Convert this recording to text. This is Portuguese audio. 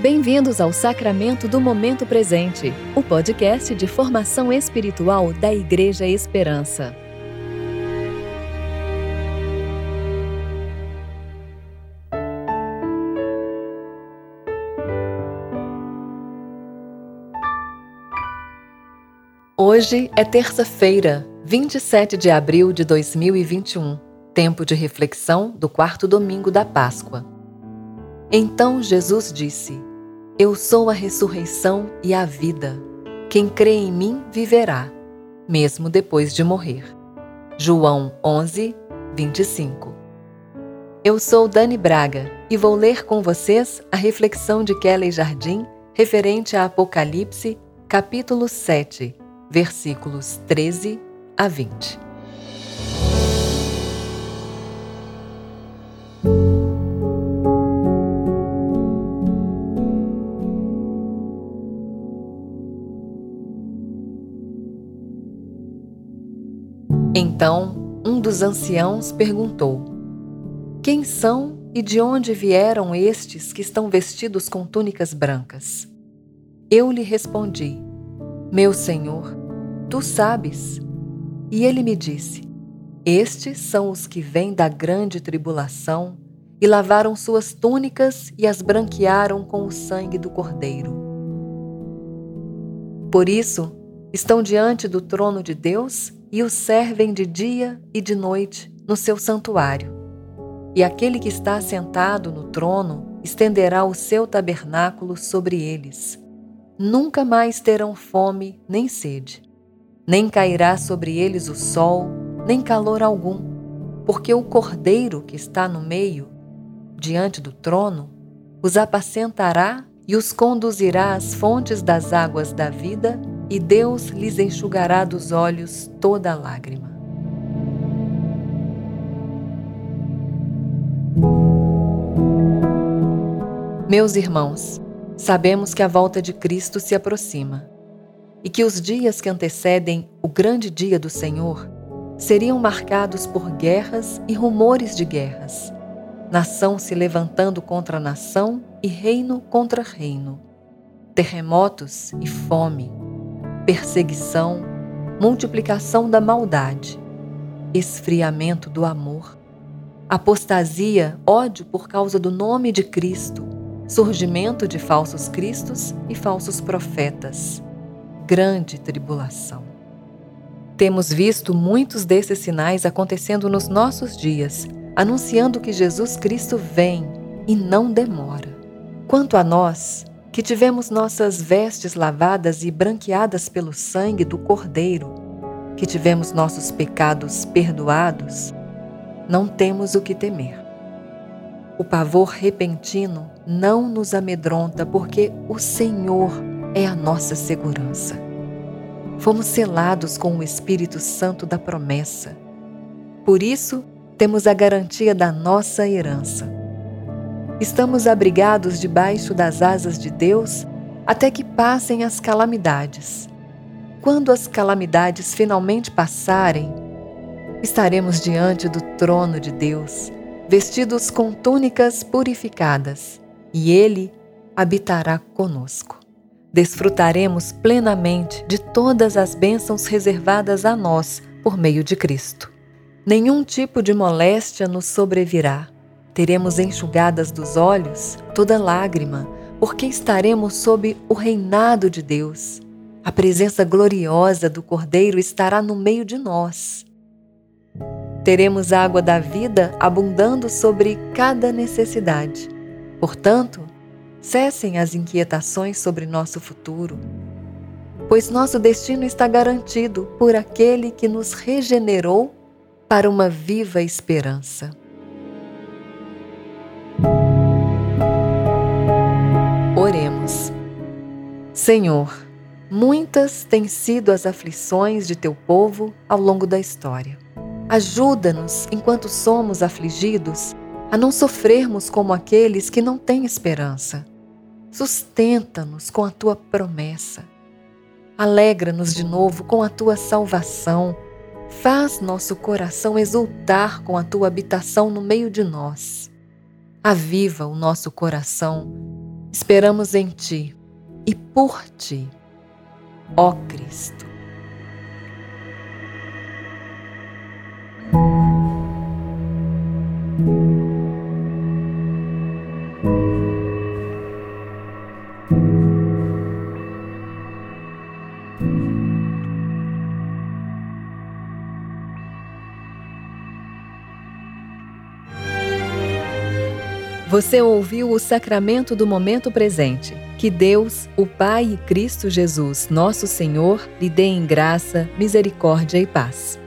Bem-vindos ao Sacramento do Momento Presente, o podcast de formação espiritual da Igreja Esperança. Hoje é terça-feira, 27 de abril de 2021, tempo de reflexão do quarto domingo da Páscoa. Então Jesus disse: Eu sou a ressurreição e a vida. Quem crê em mim viverá, mesmo depois de morrer. João 11, 25. Eu sou Dani Braga e vou ler com vocês a reflexão de Kelly Jardim referente a Apocalipse, capítulo 7, versículos 13 a 20. Então um dos anciãos perguntou: Quem são e de onde vieram estes que estão vestidos com túnicas brancas? Eu lhe respondi: Meu senhor, tu sabes. E ele me disse: Estes são os que vêm da grande tribulação e lavaram suas túnicas e as branquearam com o sangue do Cordeiro. Por isso, estão diante do trono de Deus e o servem de dia e de noite no seu santuário. E aquele que está assentado no trono estenderá o seu tabernáculo sobre eles. Nunca mais terão fome nem sede, nem cairá sobre eles o sol, nem calor algum, porque o Cordeiro que está no meio, diante do trono, os apacentará e os conduzirá às fontes das águas da vida e Deus lhes enxugará dos olhos toda lágrima. Meus irmãos, sabemos que a volta de Cristo se aproxima e que os dias que antecedem o grande dia do Senhor seriam marcados por guerras e rumores de guerras, nação se levantando contra nação e reino contra reino, terremotos e fome perseguição, multiplicação da maldade, esfriamento do amor, apostasia, ódio por causa do nome de Cristo, surgimento de falsos cristos e falsos profetas, grande tribulação. Temos visto muitos desses sinais acontecendo nos nossos dias, anunciando que Jesus Cristo vem e não demora. Quanto a nós, que tivemos nossas vestes lavadas e branqueadas pelo sangue do Cordeiro, que tivemos nossos pecados perdoados, não temos o que temer. O pavor repentino não nos amedronta, porque o Senhor é a nossa segurança. Fomos selados com o Espírito Santo da promessa. Por isso, temos a garantia da nossa herança Estamos abrigados debaixo das asas de Deus até que passem as calamidades. Quando as calamidades finalmente passarem, estaremos diante do trono de Deus, vestidos com túnicas purificadas, e Ele habitará conosco. Desfrutaremos plenamente de todas as bênçãos reservadas a nós por meio de Cristo. Nenhum tipo de moléstia nos sobrevirá Teremos enxugadas dos olhos toda lágrima, porque estaremos sob o reinado de Deus. A presença gloriosa do Cordeiro estará no meio de nós. Teremos a água da vida abundando sobre cada necessidade. Portanto, cessem as inquietações sobre nosso futuro, pois nosso destino está garantido por aquele que nos regenerou para uma viva esperança. Senhor, muitas têm sido as aflições de teu povo ao longo da história. Ajuda-nos, enquanto somos afligidos, a não sofrermos como aqueles que não têm esperança. Sustenta-nos com a tua promessa. Alegra-nos de novo com a tua salvação. Faz nosso coração exultar com a tua habitação no meio de nós. Aviva o nosso coração Esperamos em Ti e por Ti, ó Cristo. Você ouviu o sacramento do momento presente. Que Deus, o Pai e Cristo Jesus, nosso Senhor, lhe dê em graça, misericórdia e paz.